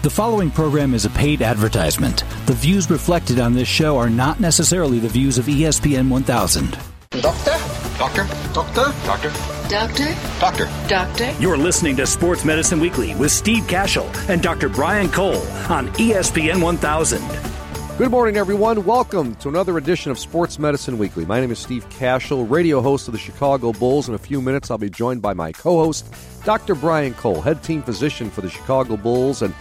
The following program is a paid advertisement. The views reflected on this show are not necessarily the views of ESPN 1000. Doctor? Doctor? Doctor? Doctor? Doctor? Doctor? Doctor? You're listening to Sports Medicine Weekly with Steve Kashul and Dr. Brian Cole on ESPN 1000. Good morning, everyone. Welcome to another edition of Sports Medicine Weekly. My name is Steve Kashul, radio host of the Chicago Bulls. In a few minutes, I'll be joined by my co host, Dr. Brian Cole, head team physician for the Chicago Bulls and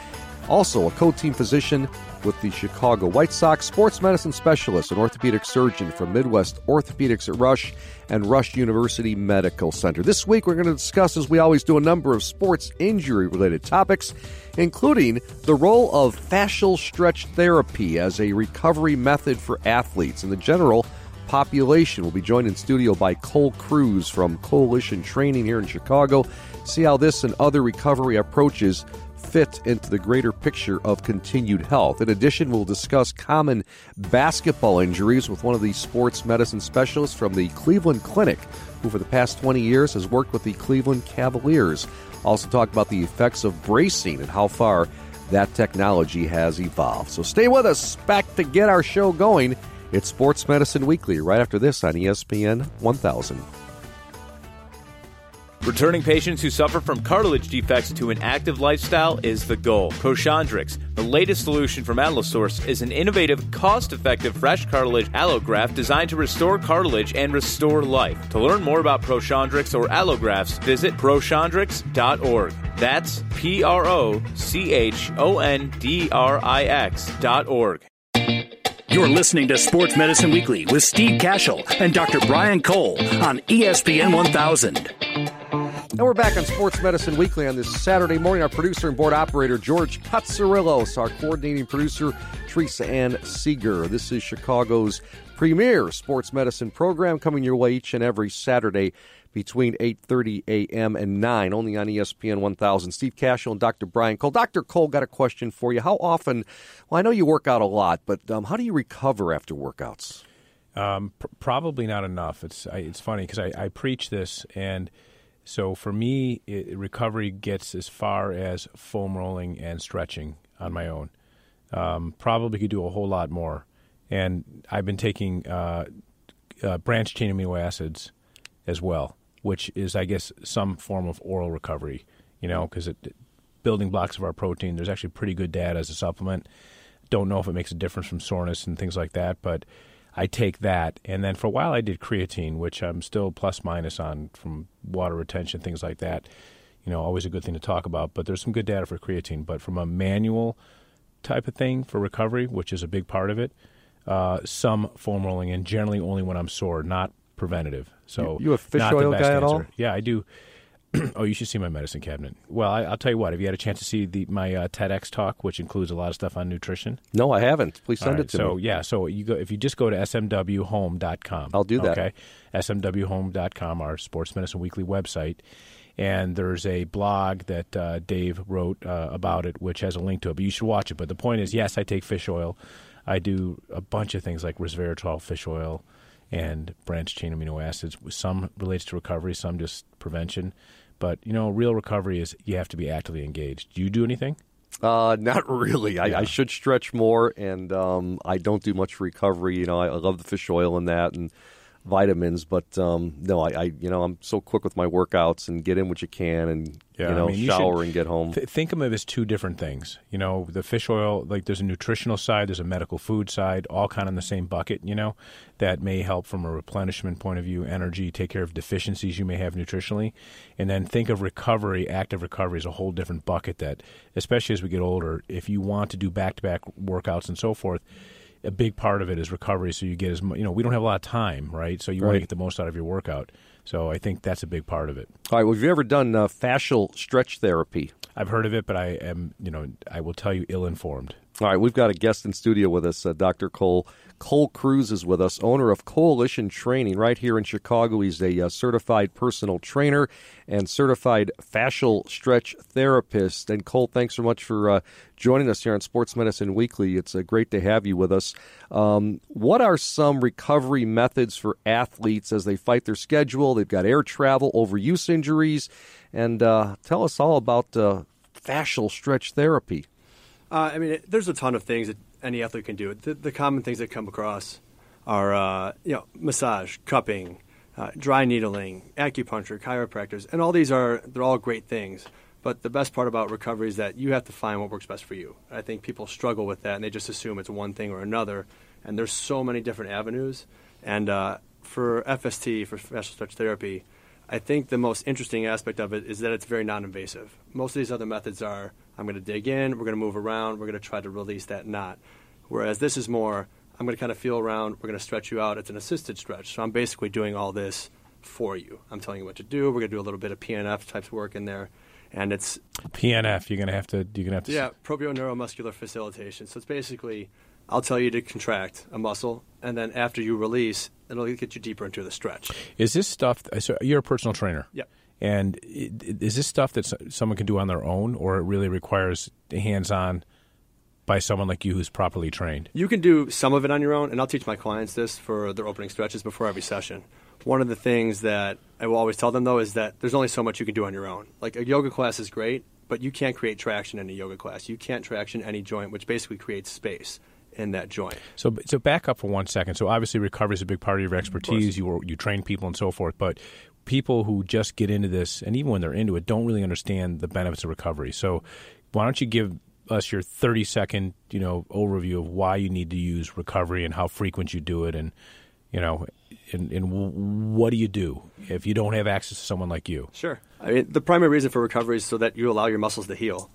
also a co team physician with the Chicago White Sox, sports medicine specialist and orthopedic surgeon from Midwest Orthopedics at Rush and Rush University Medical Center. This week, we're going to discuss, as we always do, a number of sports injury related topics, including the role of fascial stretch therapy as a recovery method for athletes and the general population. We'll be joined in studio by Cole Cruz from Coalition Training here in Chicago. See how this and other recovery approaches fit into the greater picture of continued health. In addition, we'll discuss common basketball injuries with one of the sports medicine specialists from the Cleveland Clinic, who for the past 20 years has worked with the Cleveland Cavaliers. Also, talk about the effects of bracing and how far that technology has evolved. So, stay with us. Back to get our show going. It's Sports Medicine Weekly right after this on ESPN 1000. Returning patients who suffer from cartilage defects to an active lifestyle is the goal. Prochondrix, the latest solution from Allosource, is an innovative, cost-effective fresh cartilage allograft designed to restore cartilage and restore life. To learn more about Prochondrix or allografts, visit prochondrix.org. That's P R O C H O N D R I X dot org. You're listening to Sports Medicine Weekly with Steve Kashul and Dr. Brian Cole on ESPN 1000. And we're back on Sports Medicine Weekly on this Saturday morning. Our producer and board operator, George Patsarillos, our coordinating producer, Teresa Ann Seeger. This is Chicago's premier sports medicine program coming your way each and every Saturday between 8.30 a.m. and 9, only on ESPN 1000. Steve Kashul and Dr. Brian Cole. Dr. Cole, got a question for you. How often, well, I know you work out a lot, but um, how do you recover after workouts? Um, pr- probably not enough. It's I, it's funny because I, I preach this and – so for me, it, recovery gets as far as foam rolling and stretching on my own. Um, probably could do a whole lot more. And I've been taking uh, uh, branch chain amino acids as well, which is, I guess, some form of oral recovery. You know, because it building blocks of our protein. There's actually pretty good data as a supplement. Don't know if it makes a difference from soreness and things like that, but I take that, and then for a while I did creatine, which I'm still plus minus on from water retention, things like that. You know, always a good thing to talk about. But there's some good data for creatine. But from a manual type of thing for recovery, which is a big part of it, uh, some foam rolling, and generally only when I'm sore, not preventative. So you, you a fish oil guy answer. at all? Yeah, I do. oh, you should see my medicine cabinet. Well, I, will tell you what. Have you had a chance to see the my uh, TEDx talk, which includes a lot of stuff on nutrition? No, I haven't. Please send right, it to so, me. So yeah, so you go if you just go to smwhome.com. I'll do that. Okay, smwhome.com, our Sports Medicine Weekly website, and there's a blog that uh, Dave wrote uh, about it, which has a link to it. But you should watch it. But the point is, yes, I take fish oil. I do a bunch of things like resveratrol fish oil and branch chain amino acids. Some relates to recovery, some just prevention. But you know, real recovery is you have to be actively engaged. Do you do anything? Uh, not really. Yeah. I, I, should stretch more, and um, I don't do much recovery. You know, I, I love the fish oil and that, and vitamins, but um, no, I, I, you know I'm so quick with my workouts and get in what you can and yeah, you know I mean, shower and get home. Th- think of it as two different things. You know, the fish oil like there's a nutritional side, there's a medical food side, all kind of in the same bucket. You know, that may help from a replenishment point of view, energy, take care of deficiencies you may have nutritionally, and then think of recovery, active recovery as a whole different bucket. That especially as we get older, if you want to do back to back workouts and so forth a big part of it is recovery. So you get as you know, we don't have a lot of time, right? So you right. want to get the most out of your workout. So I think that's a big part of it. All right. Well, have you ever done uh, fascial stretch therapy? I've heard of it, but I am, you know, I will tell you, ill informed. All right, we've got a guest in studio with us, uh, Dr. Cole. Cole Cruz is with us, owner of Coalition Training right here in Chicago. He's a uh, certified personal trainer and certified fascial stretch therapist. And Cole, thanks so much for uh, joining us here on Sports Medicine Weekly. It's uh, great to have you with us. Um, what are some recovery methods for athletes as they fight their schedule? They've got air travel, overuse injuries, and uh, tell us all about uh, fascial stretch therapy. Uh, I mean, it, there's a ton of things that any athlete can do. The, the common things that come across are, uh, you know, massage, cupping, uh, dry needling, acupuncture, chiropractors, and all these are they're all great things. But the best part about recovery is that you have to find what works best for you. I think people struggle with that, and they just assume it's one thing or another. And there's so many different avenues. And uh, for FST, for fascial stretch therapy, I think the most interesting aspect of it is that it's very non-invasive. Most of these other methods are I'm going to dig in, we're going to move around, we're going to try to release that knot. Whereas this is more I'm going to kind of feel around, we're going to stretch you out. It's an assisted stretch. So I'm basically doing all this for you. I'm telling you what to do. We're going to do a little bit of PNF types of work in there. And it's PNF. You're gonna have to. You're gonna have to. Yeah, propioneuromuscular facilitation. So it's basically, I'll tell you to contract a muscle, and then after you release, it'll get you deeper into the stretch. Is this stuff? So you're a personal trainer. Yeah. And is this stuff that someone can do on their own, or it really requires hands-on by someone like you who's properly trained? You can do some of it on your own, and I'll teach my clients this for their opening stretches before every session. One of the things that I will always tell them though is that there's only so much you can do on your own. Like a yoga class is great, but you can't create traction in a yoga class. You can't traction any joint, which basically creates space in that joint. So, so back up for one second. So, obviously, recovery is a big part of your expertise. Of you you train people and so forth, but people who just get into this, and even when they're into it, don't really understand the benefits of recovery. So, why don't you give us your 30 second you know overview of why you need to use recovery and how frequent you do it and you know and, and what do you do if you don't have access to someone like you sure i mean the primary reason for recovery is so that you allow your muscles to heal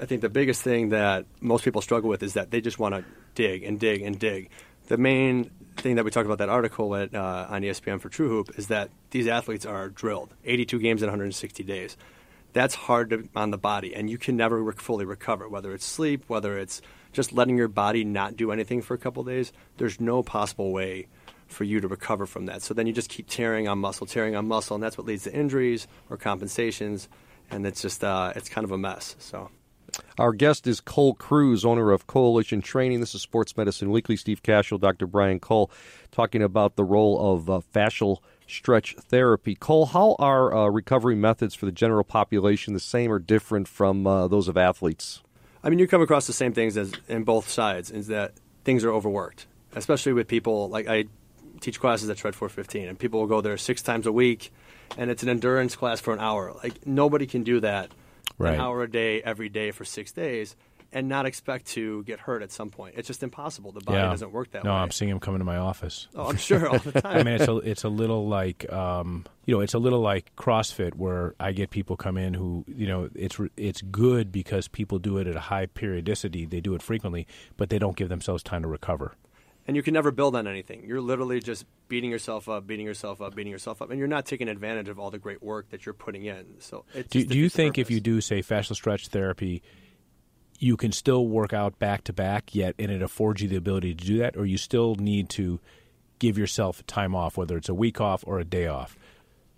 i think the biggest thing that most people struggle with is that they just want to dig and dig and dig the main thing that we talked about that article at, uh, on espn for TrueHoop is that these athletes are drilled 82 games in 160 days that's hard to, on the body, and you can never re- fully recover. Whether it's sleep, whether it's just letting your body not do anything for a couple days, there's no possible way for you to recover from that. So then you just keep tearing on muscle, tearing on muscle, and that's what leads to injuries or compensations, and it's just uh, it's kind of a mess. So. Our guest is Cole Cruz, owner of Coalition Training. This is Sports Medicine Weekly. Steve Kashul, Dr. Brian Cole, talking about the role of uh, fascial stretch therapy. Cole, how are uh, recovery methods for the general population the same or different from uh, those of athletes? I mean, you come across the same things as in both sides, is that things are overworked, especially with people like I teach classes at Shred 415, and people will go there six times a week, and it's an endurance class for an hour. Like nobody can do that right. an hour a day every day for six days and not expect to get hurt at some point. It's just impossible. The body yeah. doesn't work that no, way. No, I'm seeing him coming to my office. Oh, I'm sure all the time. I mean, it's a it's a little like um, you know, it's a little like CrossFit where I get people come in who you know it's it's good because people do it at a high periodicity. They do it frequently, but they don't give themselves time to recover. And you can never build on anything. You're literally just beating yourself up, beating yourself up, beating yourself up, and you're not taking advantage of all the great work that you're putting in. So, do, do you think if you do say fascial stretch therapy? you can still work out back to back yet and it affords you the ability to do that or you still need to give yourself time off whether it's a week off or a day off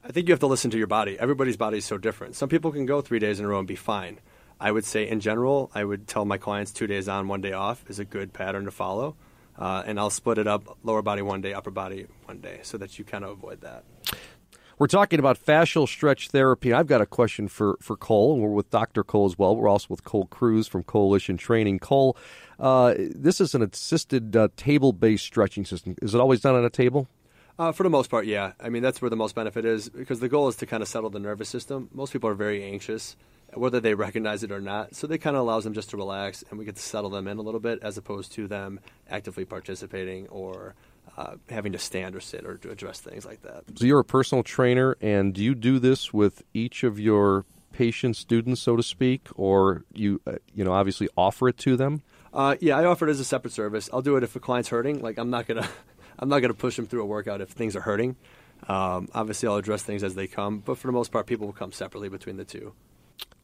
i think you have to listen to your body everybody's body is so different some people can go three days in a row and be fine i would say in general i would tell my clients two days on one day off is a good pattern to follow uh, and i'll split it up lower body one day upper body one day so that you kind of avoid that we're talking about fascial stretch therapy. I've got a question for, for Cole, and we're with Dr. Cole as well. We're also with Cole Cruz from Coalition Training. Cole, uh, this is an assisted uh, table based stretching system. Is it always done on a table? Uh, for the most part, yeah. I mean, that's where the most benefit is because the goal is to kind of settle the nervous system. Most people are very anxious, whether they recognize it or not. So it kind of allows them just to relax, and we get to settle them in a little bit as opposed to them actively participating or uh, having to stand or sit or to address things like that. So you're a personal trainer, and do you do this with each of your patient students, so to speak, or you uh, you know obviously offer it to them? Uh, yeah, I offer it as a separate service. I'll do it if a client's hurting. Like I'm not gonna I'm not gonna push them through a workout if things are hurting. Um, obviously, I'll address things as they come, but for the most part, people will come separately between the two.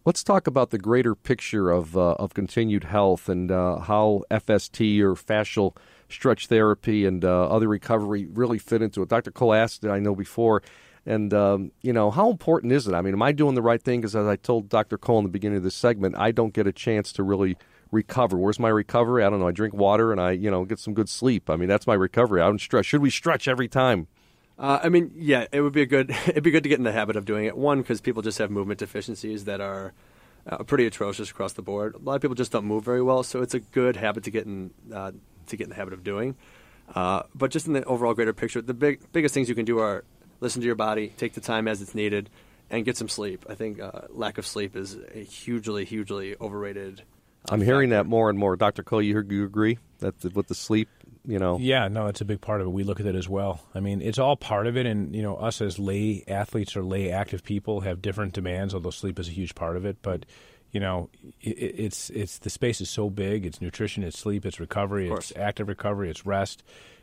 Let's talk about the greater picture of uh, of continued health and uh, how FST or fascial stretch therapy and uh, other recovery really fit into it. Dr. Cole asked it, I know before, and um, you know how important is it? I mean, am I doing the right thing? Because as I told Dr. Cole in the beginning of this segment, I don't get a chance to really recover. Where's my recovery? I don't know. I drink water and I you know get some good sleep. I mean, that's my recovery. I don't stretch. Should we stretch every time? Uh, I mean, yeah, it would be a good. It'd be good to get in the habit of doing it. One, because people just have movement deficiencies that are uh, pretty atrocious across the board. A lot of people just don't move very well, so it's a good habit to get in uh, to get in the habit of doing. Uh, but just in the overall greater picture, the big biggest things you can do are listen to your body, take the time as it's needed, and get some sleep. I think uh, lack of sleep is a hugely, hugely overrated. uh, I'm hearing factor. that more and more. Dr. Cole, you, you agree that the, with the sleep, you know? Yeah, no, it's a big part of it. We look at it as well. I mean, it's all part of it, and you know, us as lay athletes or lay active people have different demands. Although sleep is a huge part of it, but you know, it, it's it's the space is so big. It's nutrition, it's sleep, it's recovery, it's active recovery, it's rest.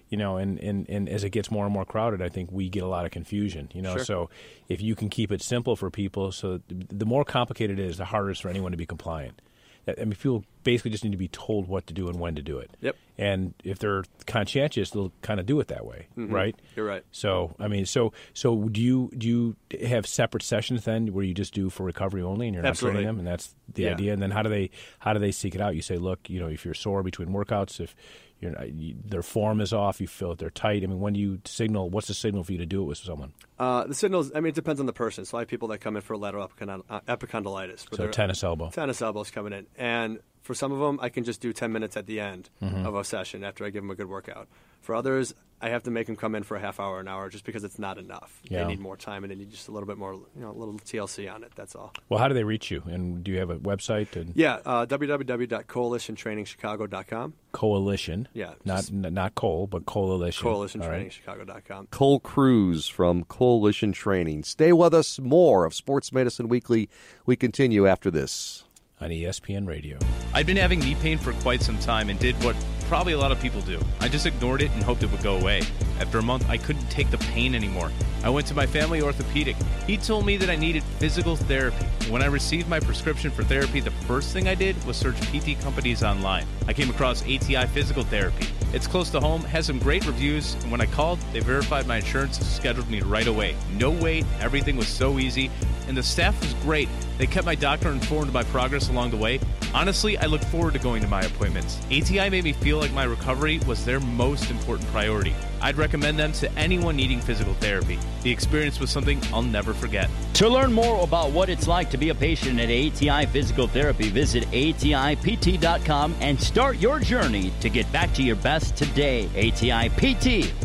You know, and, and, and as it gets more and more crowded, I think we get a lot of confusion. You know, Sure. so if you can keep it simple for people, so the more complicated it is, the harder it is for anyone to be compliant. I mean, people basically just need to be told what to do and when to do it. Yep. And if they're conscientious, they'll kind of do it that way, right? Mm-hmm. You're right. So, I mean, so so do you do you have separate sessions then where you just do for recovery only and you're not Absolutely. training them, and that's the Yeah. idea. And then how do they how do they seek it out? You say, look, you know, if you're sore between workouts, if you're not, you, their form is off, you feel that they're tight. I mean, when do you signal? What's the signal for you to do it with someone? Uh, the signals. I mean, it depends on the person. So I have people that come in for lateral uh, epicondylitis. So tennis elbow. tennis elbows coming in, and for some of them, I can just do ten minutes at the end Mm-hmm. of a session after I give them a good workout. For others, I have to make them come in for a half hour, an hour, just because it's not enough. Yeah. They need more time, and they need just a little bit more, you know, a little TLC on it. That's all. Well, how do they reach you? And do you have a website and Yeah, uh, www.coalitiontrainingschicago.com. coalition? Yeah, not just- n- not coal, but coalition. All right. Coalitiontrainingschicago.com. Cole Cruz from Coalition Training. Stay with us. More of Sports Medicine Weekly. We continue after this. on ESPN Radio. I'd been having knee pain for quite some time and did what probably a lot of people do. I just ignored it and hoped it would go away. After a month, I couldn't take the pain anymore. I went to my family orthopedic. He told me that I needed physical therapy. When I received my prescription for therapy, the first thing I did was search PT companies online. I came across ATI Physical Therapy. It's close to home, has some great reviews, and when I called, they verified my insurance and scheduled me right away. No wait, everything was so easy, and the staff was great. They kept my doctor informed of my progress along the way. Honestly, I look forward to going to my appointments. ATI made me feel like my recovery was their most important priority. I'd recommend them to anyone needing physical therapy. The experience was something I'll never forget. To learn more about what it's like to be a patient at ATI Physical Therapy, visit ATIPT.com and start your journey to get back to your best today. ATIPT.com.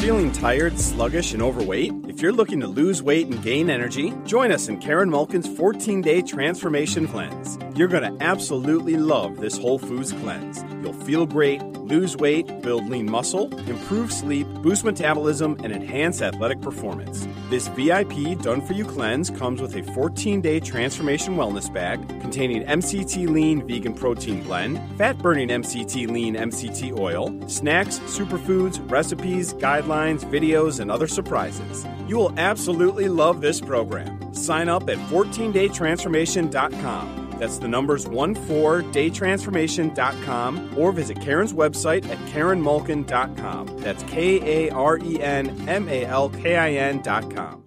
Feeling tired, sluggish, and overweight? If you're looking to lose weight and gain energy, join us in Karen Malkin's 14 day transformation cleanse. You're going to absolutely love this Whole Foods cleanse. You'll feel great, lose weight, build lean muscle, improve sleep, boost metabolism, and enhance athletic performance. This VIP done for you cleanse comes with a 14 day transformation wellness bag containing MCT lean vegan protein blend, fat burning MCT lean MCT oil, snacks, superfoods, recipes, guidelines, videos, and other surprises. You will absolutely love this program. Sign up at 14daytransformation.com. That's the numbers 14daytransformation.com or visit Karen's website at karenmalkin.com. That's K A R E N M A L K I N.com.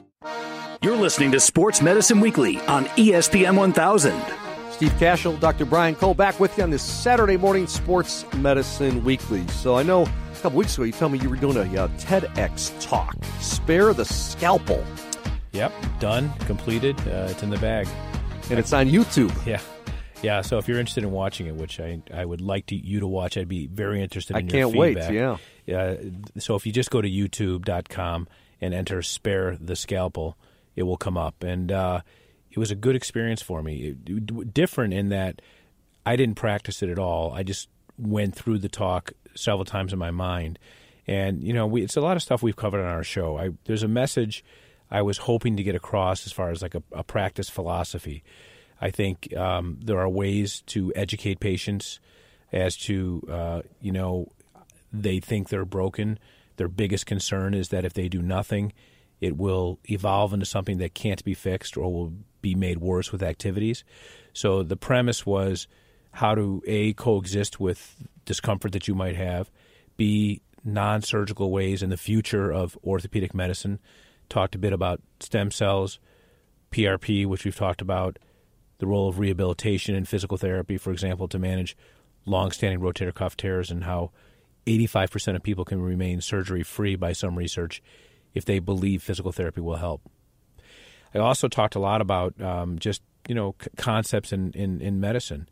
You're listening to Sports Medicine Weekly on ESPN 1000. Steve Kashul, Dr. Brian Cole, back with you on this Saturday morning Sports Medicine Weekly. So I know a couple weeks ago you told me you were doing a uh, TEDx talk. Spare the scalpel, Yep, done, completed. Uh, it's in the bag. And it's on YouTube. Yeah. Yeah, so if you're interested in watching it, which I, I would like to, you to watch, I'd be very interested I in your can't wait, feedback. yeah. Yeah. So if you just go to youtube.com and enter spare the scalpel, it will come up. And uh, it was a good experience for me. It- different in that I didn't practice it at all. I just went through the talk several times in my mind. And, you know, we, it's a lot of stuff we've covered on our show. I, there's a message I was hoping to get across as far as like a, a practice philosophy. I think um, there are ways to educate patients as to, uh, you know, they think they're broken. Their biggest concern is that if they do nothing, it will evolve into something that can't be fixed or will be made worse with activities. So the premise was how to A, coexist with discomfort that you might have, B, non surgical ways in the future of orthopedic medicine. Talked a bit about stem cells, PRP, which we've talked about, the role of rehabilitation and physical therapy, for example, to manage long-standing rotator cuff tears, and how 85% of people can remain surgery-free by some research if they believe physical therapy will help. I also talked a lot about um, just you know c- concepts in, in, in medicine,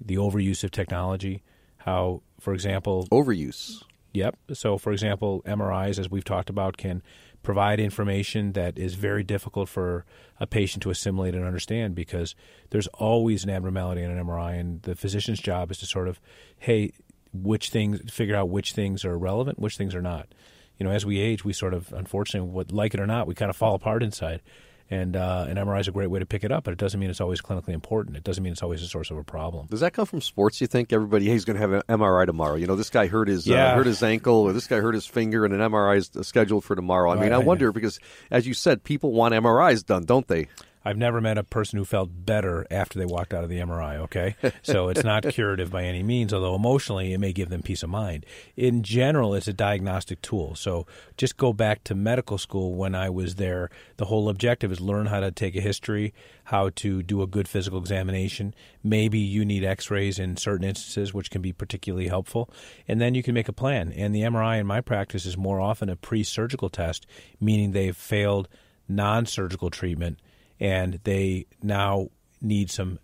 the overuse of technology, how, for example, overuse. Yep. So, for example, MRIs, as we've talked about, can provide information that is very difficult for a patient to assimilate and understand because there's always an abnormality in an MRI, and the physician's job is to sort of, hey, which things, figure out which things are relevant, which things are not. You know, as we age, we sort of, unfortunately, what like it or not, we kind of fall apart inside and uh, an MRI is a great way to pick it up, but it doesn't mean it's always clinically important. It doesn't mean it's always a source of a problem. Does that come from sports? You think everybody, hey, he's going to have an MRI tomorrow? You know, this guy hurt his uh, Yeah. uh, hurt his ankle, or this guy hurt his finger, and an MRI is scheduled for tomorrow. I mean, Right, I wonder because, as you said, people want MRIs done, don't they? I've never met a person who felt better after they walked out of the MRI, okay? So it's not curative by any means, although emotionally it may give them peace of mind. In general, it's a diagnostic tool. So just go back to medical school when I was there. The whole objective is learn how to take a history, how to do a good physical examination. Maybe you need x rays in certain instances, which can be particularly helpful. And then you can make a plan. And the MRI in my practice is more often a pre surgical test, meaning they've failed non surgical treatment and they now need some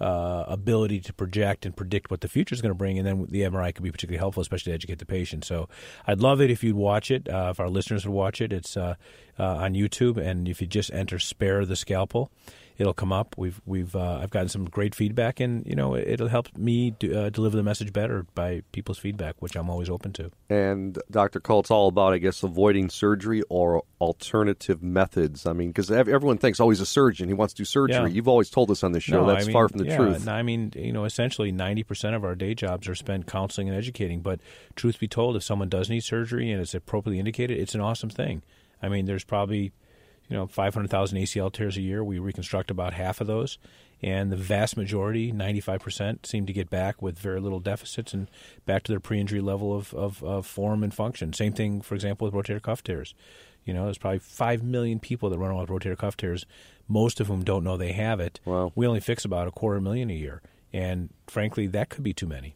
uh, ability to project and predict what the future is going to bring, and then the MRI could be particularly helpful, especially to educate the patient. So, I'd love it if you'd watch it. Uh, if our listeners would watch it, it's uh, uh, on YouTube, and if you just enter "spare the scalpel," it'll come up. We've we've uh, I've gotten some great feedback, and you know it'll help me do, uh, deliver the message better by people's feedback, which I'm always open to. And Dr. Cole, it's all about, I guess, avoiding surgery or alternative methods. I mean, because everyone thinks, oh, he's a surgeon, he wants to do surgery. Yeah. You've always told us on this show No, that's I mean, far from the yeah, truth. I mean, you know, essentially 90% of our day jobs are spent counseling and educating. But truth be told, if someone does need surgery and it's appropriately indicated, it's an awesome thing. I mean, there's probably, you know, 500,000 ACL tears a year. We reconstruct about half of those. And the vast majority, 95%, seem to get back with very little deficits and back to their pre injury level of, of, of form and function. Same thing, for example, with rotator cuff tears. You know, there's probably 5 million people that run around with rotator cuff tears, most of whom don't know they have it. Wow. We only fix about a quarter million a year. And frankly, that could be too many.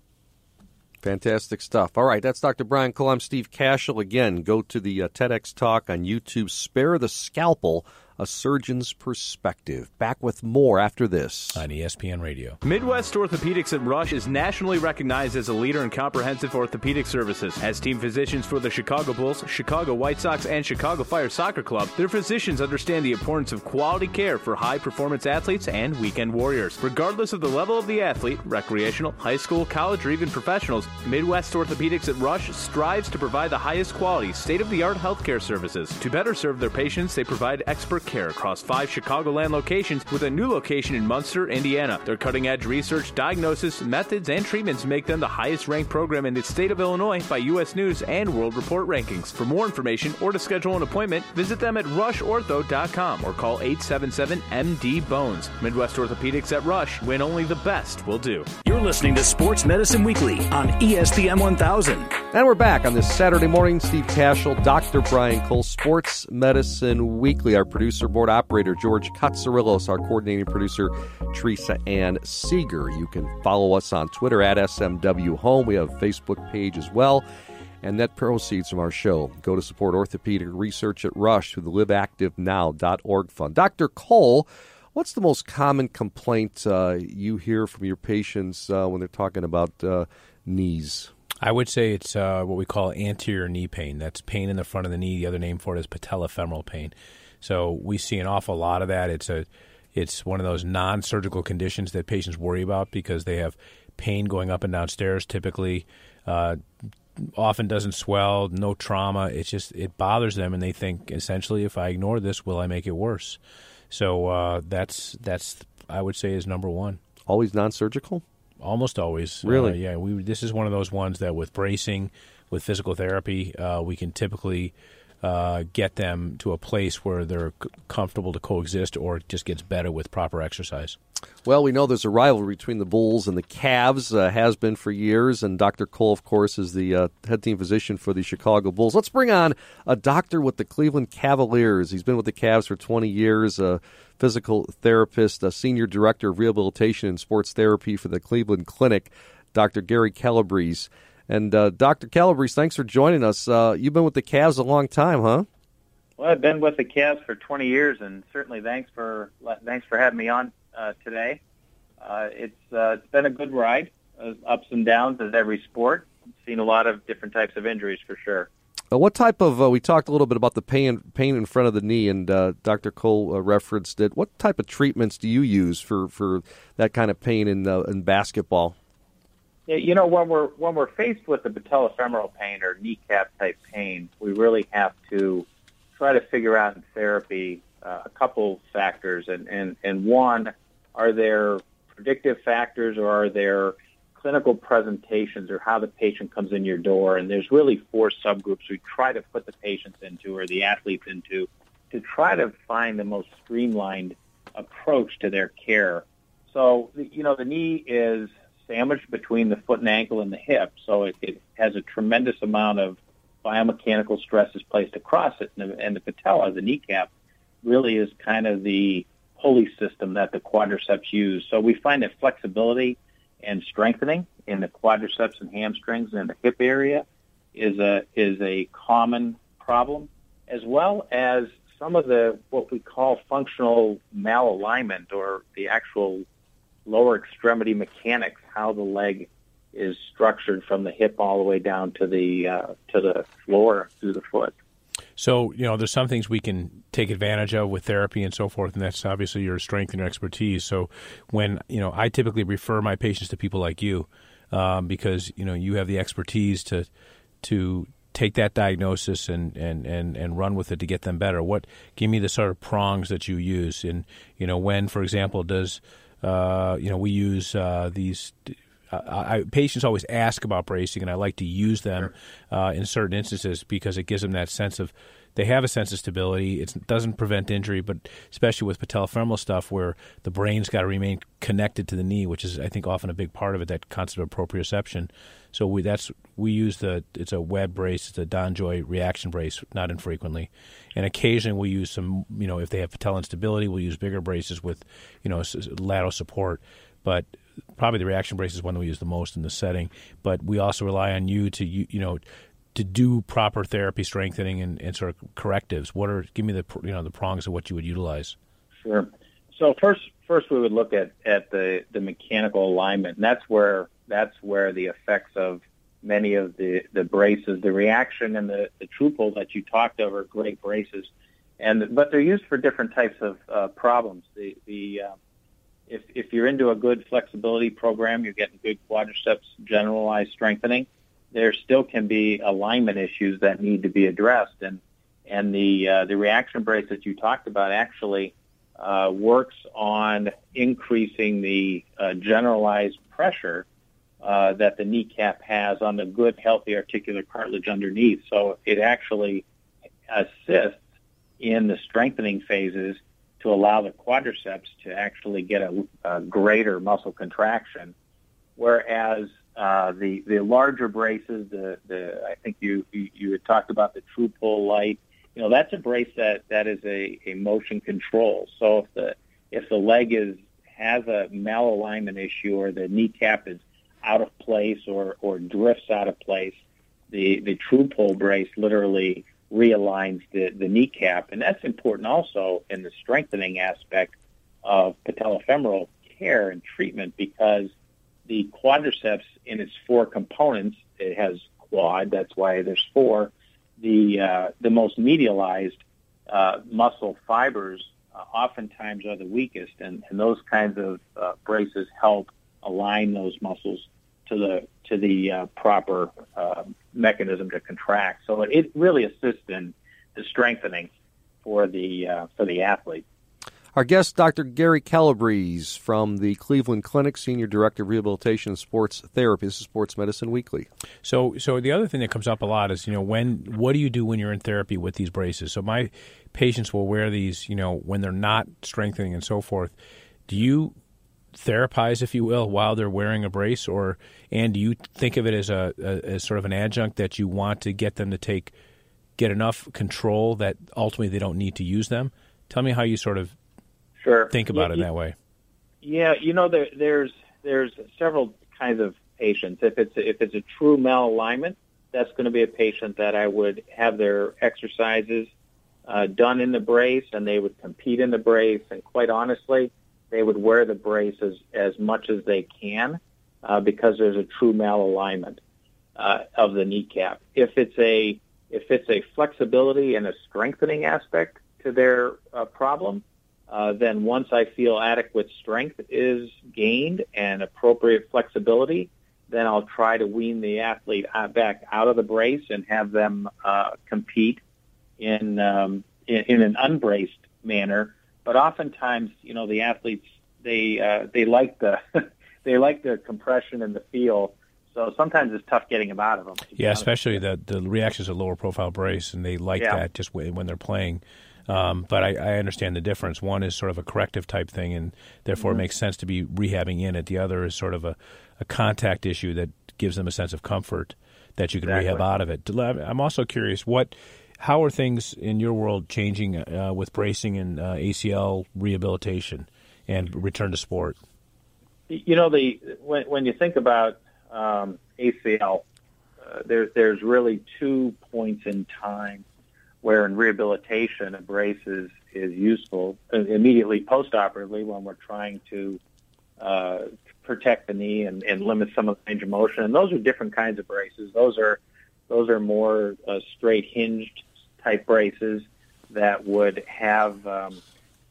Fantastic stuff. All right, that's Dr. Brian Cole. I'm Steve Kashul. Again, go to the uh, TEDx talk on YouTube. Spare the scalpel, a surgeon's perspective. Back with more after this. On ESPN Radio. Midwest Orthopedics at Rush is nationally recognized as a leader in comprehensive orthopedic services. As team physicians for the Chicago Bulls, Chicago White Sox, and Chicago Fire Soccer Club, their physicians understand the importance of quality care for high performance athletes and weekend warriors. Regardless of the level of the athlete, recreational, high school, college, or even professionals, Midwest Orthopedics at Rush strives to provide the highest quality, state of the art healthcare services. To better serve their patients, they provide expert care across five Chicagoland locations with a new location in Munster, Indiana. Their cutting edge research, diagnosis, methods, and treatments make them the highest ranked program in the state of Illinois by U.S. News and World Report rankings. For more information or to schedule an appointment, visit them at rushortho.com or call 877 MD Bones. Midwest Orthopedics at Rush, when only the best will do. You're listening to Sports Medicine Weekly on ESPN 1000. And we're back on this Saturday morning. Steve Kashul, Dr. Brian Cole, Sports Medicine Weekly. Our producer, board operator, George Katsarillos. Our coordinating producer, Teresa Ann Seeger. You can follow us on Twitter at SMW Home. We have a Facebook page as well. And net proceeds from our show go to support orthopedic research at Rush through the liveactivenow.org fund. Dr. Cole, what's the most common complaint uh, you hear from your patients uh, when they're talking about uh, knees? I would say it's uh, what we call anterior knee pain. That's pain in the front of the knee. The other name for it is patellofemoral pain. So we see an awful lot of that. It's a it's one of those non-surgical conditions that patients worry about because they have pain going up and down stairs. Typically, uh, often doesn't swell, no trauma. It's just it bothers them, and they think essentially, if I ignore this, will I make it worse? So uh, that's that's I would say is number one. Always non-surgical. Almost always, Really? Uh, yeah. We this is one of those ones that with bracing, with physical therapy, uh, we can typically uh, get them to a place where they're comfortable to coexist, or it just gets better with proper exercise. Well, we know there's a rivalry between the Bulls and the Cavs, uh, has been for years, and Dr. Cole, of course, is the uh, head team physician for the Chicago Bulls. Let's bring on a doctor with the Cleveland Cavaliers. He's been with the Cavs for 20 years, a physical therapist, a senior director of rehabilitation and sports therapy for the Cleveland Clinic, Dr. Gary Calabrese. And uh, Dr. Calabrese, thanks for joining us. Uh, you've been with the Cavs a long time, huh? Well, I've been with the Cavs for 20 years, and certainly thanks for thanks for having me on uh, today. Uh, it's uh, it's been a good ride, uh, ups and downs as every sport. I've Seen a lot of different types of injuries for sure. Uh, what type of? Uh, we talked a little bit about the pain pain in front of the knee, and uh, Dr. Cole uh, referenced it. What type of treatments do you use for, for that kind of pain in uh, in basketball? Yeah, you know, when we're when we're faced with the patellofemoral pain or kneecap type pain, we really have to try to figure out in therapy uh, a couple factors, and and and one, are there predictive factors or are there clinical presentations or how the patient comes in your door. And there's really four subgroups we try to put the patients into or the athletes into to try to find the most streamlined approach to their care. So, you know, the knee is sandwiched between the foot and ankle and the hip. So it, it has a tremendous amount of biomechanical stresses placed across it. And the, and the patella, the kneecap, really is kind of the pulley system that the quadriceps use. So we find that flexibility and strengthening in the quadriceps and hamstrings and the hip area is a is a common problem, as well as some of the what we call functional malalignment or the actual lower extremity mechanics, how the leg is structured from the hip all the way down to the uh, to the floor through the foot. So, you know, there's some things we can take advantage of with therapy and so forth, and that's obviously your strength and your expertise. So, when, you know, I typically refer my patients to people like you um, because, you know, you have the expertise to, to, take that diagnosis and, and, and, and run with it to get them better? What give me the sort of prongs that you use? And you know, when, for example, does uh, you know we use uh, these I, patients always ask about bracing, and I like to use them sure. uh, in certain instances because it gives them that sense of they have a sense of stability. It doesn't prevent injury, but especially with patellofemoral stuff, where the brain's got to remain connected to the knee, which is I think often a big part of it. That concept of proprioception. So we that's we use the it's a web brace, it's a DonJoy reaction brace, not infrequently, and occasionally we use some you know if they have patella instability, we'll use bigger braces with you know lateral support. But probably the reaction brace is one that we use the most in the setting. But we also rely on you to you, you know to do proper therapy strengthening and, and sort of correctives. What are give me the you know the prongs of what you would utilize? Sure. So first first we would look at at the the mechanical alignment, and that's where that's where the effects of many of the the braces, the reaction and the the Tru-Pull that you talked over, are great braces, and but they're used for different types of uh, problems. The the uh, if, if you're into a good flexibility program, you're getting good quadriceps generalized strengthening, there still can be alignment issues that need to be addressed. And, and the, uh, the reaction brace that you talked about actually uh, works on increasing the uh, generalized pressure uh, that the kneecap has on the good, healthy articular cartilage underneath. So it actually assists in the strengthening phases to allow the quadriceps to actually get a, a greater muscle contraction, whereas uh, the the larger braces, the the I think you, you you had talked about the Tru-Pull Lite. You know that's a brace that that is a, a motion control. So if the if the leg is has a malalignment issue or the kneecap is out of place or or drifts out of place, the the True Pull brace literally realigns the, the kneecap. And that's important also in the strengthening aspect of patellofemoral care and treatment because the quadriceps in its four components, it has quad, that's why there's four, the, uh, the most medialized uh, muscle fibers uh, oftentimes are the weakest, and, and those kinds of uh, braces help align those muscles to the to the uh, proper uh, mechanism to contract. So it really assists in the strengthening for the uh, for the athlete. Our guest, Dr. Gary Calabrese from the Cleveland Clinic, Senior Director of Rehabilitation and Sports Therapy. This is Sports Medicine Weekly. So, so the other thing that comes up a lot is, you know, when what do you do when you're in therapy with these braces? So my patients will wear these, you know, when they're not strengthening and so forth. Do you therapize, if you will, while they're wearing a brace, or and do you think of it as a, a, as sort of an adjunct that you want to get them to take get enough control that ultimately they don't need to use them? Tell me how you sort of sure think about yeah, it that way. Yeah, you know, there, there's there's several kinds of patients. If it's if it's a true malalignment, that's going to be a patient that I would have their exercises uh, done in the brace, and they would compete in the brace. And quite honestly, they would wear the brace as, as much as they can uh, because there's a true malalignment uh, of the kneecap. If it's a if it's a flexibility and a strengthening aspect to their uh, problem, uh, then once I feel adequate strength is gained and appropriate flexibility, then I'll try to wean the athlete back out of the brace and have them uh, compete in, um, in in an unbraced manner. But oftentimes, you know, the athletes they uh, they like the they like the compression and the feel. So sometimes it's tough getting them out of them. Yeah, especially the the reactions to lower profile brace, and they like Yeah. that just when they're playing. Um, but I, I understand the difference. One is sort of a corrective type thing, and therefore Mhm. it makes sense to be rehabbing in it. The other is sort of a, a contact issue that gives them a sense of comfort that you can rehab out of it. I'm also curious what. How are things in your world changing uh, with bracing and uh, ACL rehabilitation and return to sport? You know, the when when you think about um, ACL, uh, there's there's really two points in time where in rehabilitation a brace is is useful uh, immediately postoperatively when we're trying to uh, protect the knee and, and limit some of the range of motion. And those are different kinds of braces. Those are those are more uh, straight hinged type braces that would have um,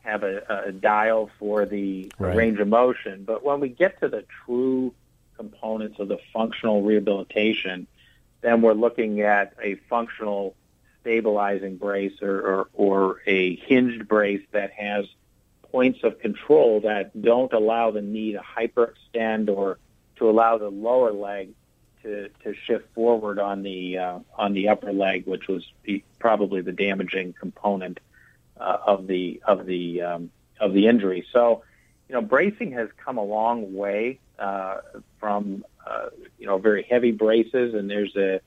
have a, a dial for the Right. range of motion. But when we get to the true components of the functional rehabilitation, then we're looking at a functional stabilizing brace or, or, or a hinged brace that has points of control that don't allow the knee to hyperextend or to allow the lower leg to, to shift forward on the uh, on the upper leg, which was probably the damaging component uh, of the of the um, of the injury. So, you know, bracing has come a long way uh, from uh, you know very heavy braces, and there's a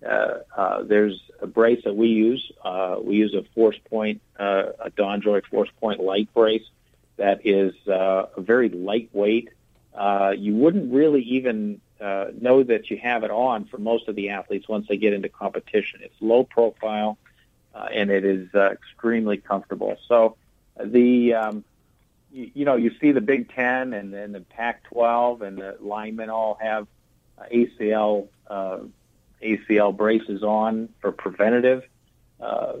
there's a brace that we use. Uh, we use a force point, uh, a Donjoy force point light brace that is uh, very lightweight. Uh, you wouldn't really even uh, know that you have it on for most of the athletes once they get into competition. It's low profile uh, and it is uh, extremely comfortable. So uh, the um, you, you know you see the Big Ten and, and the Pac-12 and the linemen all have uh, ACL uh, ACL braces on for preventative uh,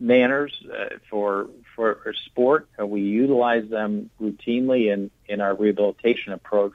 manners uh, for for sport. Uh, we utilize them routinely in in our rehabilitation approach.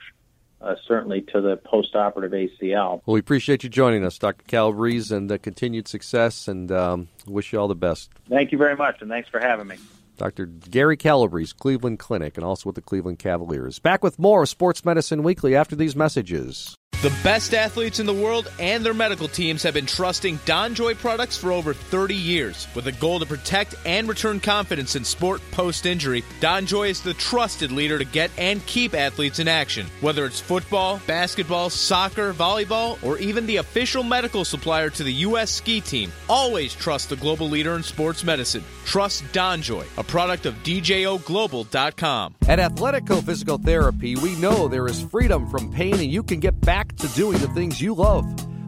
Uh, certainly to the post-operative ACL. Well, we appreciate you joining us, Dr. Calabrese, and uh, continued success, and um, wish you all the best. Thank you very much, and thanks for having me. Dr. Gary Calabrese, Cleveland Clinic, and also with the Cleveland Cavaliers. Back with more Sports Medicine Weekly after these messages. The best athletes in the world and their medical teams have been trusting Donjoy products for over 30 years. With a goal to protect and return confidence in sport post injury, Donjoy is the trusted leader to get and keep athletes in action. Whether it's football, basketball, soccer, volleyball, or even the official medical supplier to the U.S. ski team, always trust the global leader in sports medicine. Trust Donjoy, a product of DJOGlobal.com. At Athletico Physical Therapy, we know there is freedom from pain and you can get back to doing the things you love.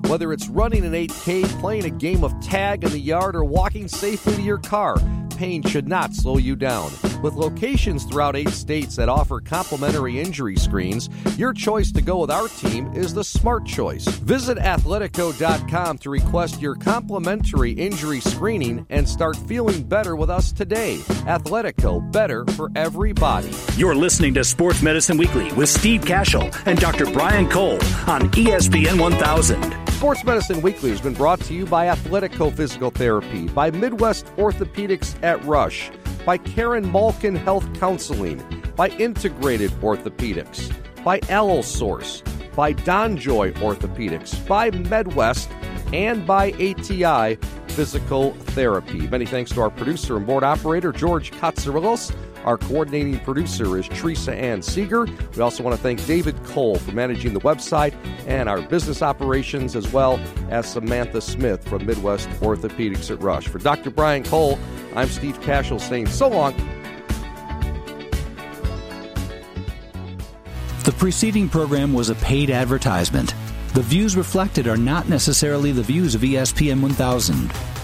Whether it's running an 8K, playing a game of tag in the yard, or walking safely to your car, pain should not slow you down. With locations throughout eight states that offer complimentary injury screens, your choice to go with our team is the smart choice. Visit athletico.com to request your complimentary injury screening and start feeling better with us today. Athletico, better for everybody. You're listening to Sports Medicine Weekly with Steve Kashul and Dr. Brian Cole on ESPN 1000. Sports Medicine Weekly has been brought to you by Athletico Physical Therapy, by Midwest Orthopedics at Rush, by Karen Malkin Health Counseling, by Integrated Orthopedics, by Allosource, by Donjoy Orthopedics, by Medwest, and by ATI Physical Therapy. Many thanks to our producer and board operator, George Katsarilos. Our coordinating producer is Teresa Ann Seeger. We also want to thank David Cole for managing the website and our business operations, as well as Samantha Smith from Midwest Orthopedics at Rush. For Dr. Brian Cole, I'm Steve Kashul saying so long. The preceding program was a paid advertisement. The views reflected are not necessarily the views of ESPN 1000.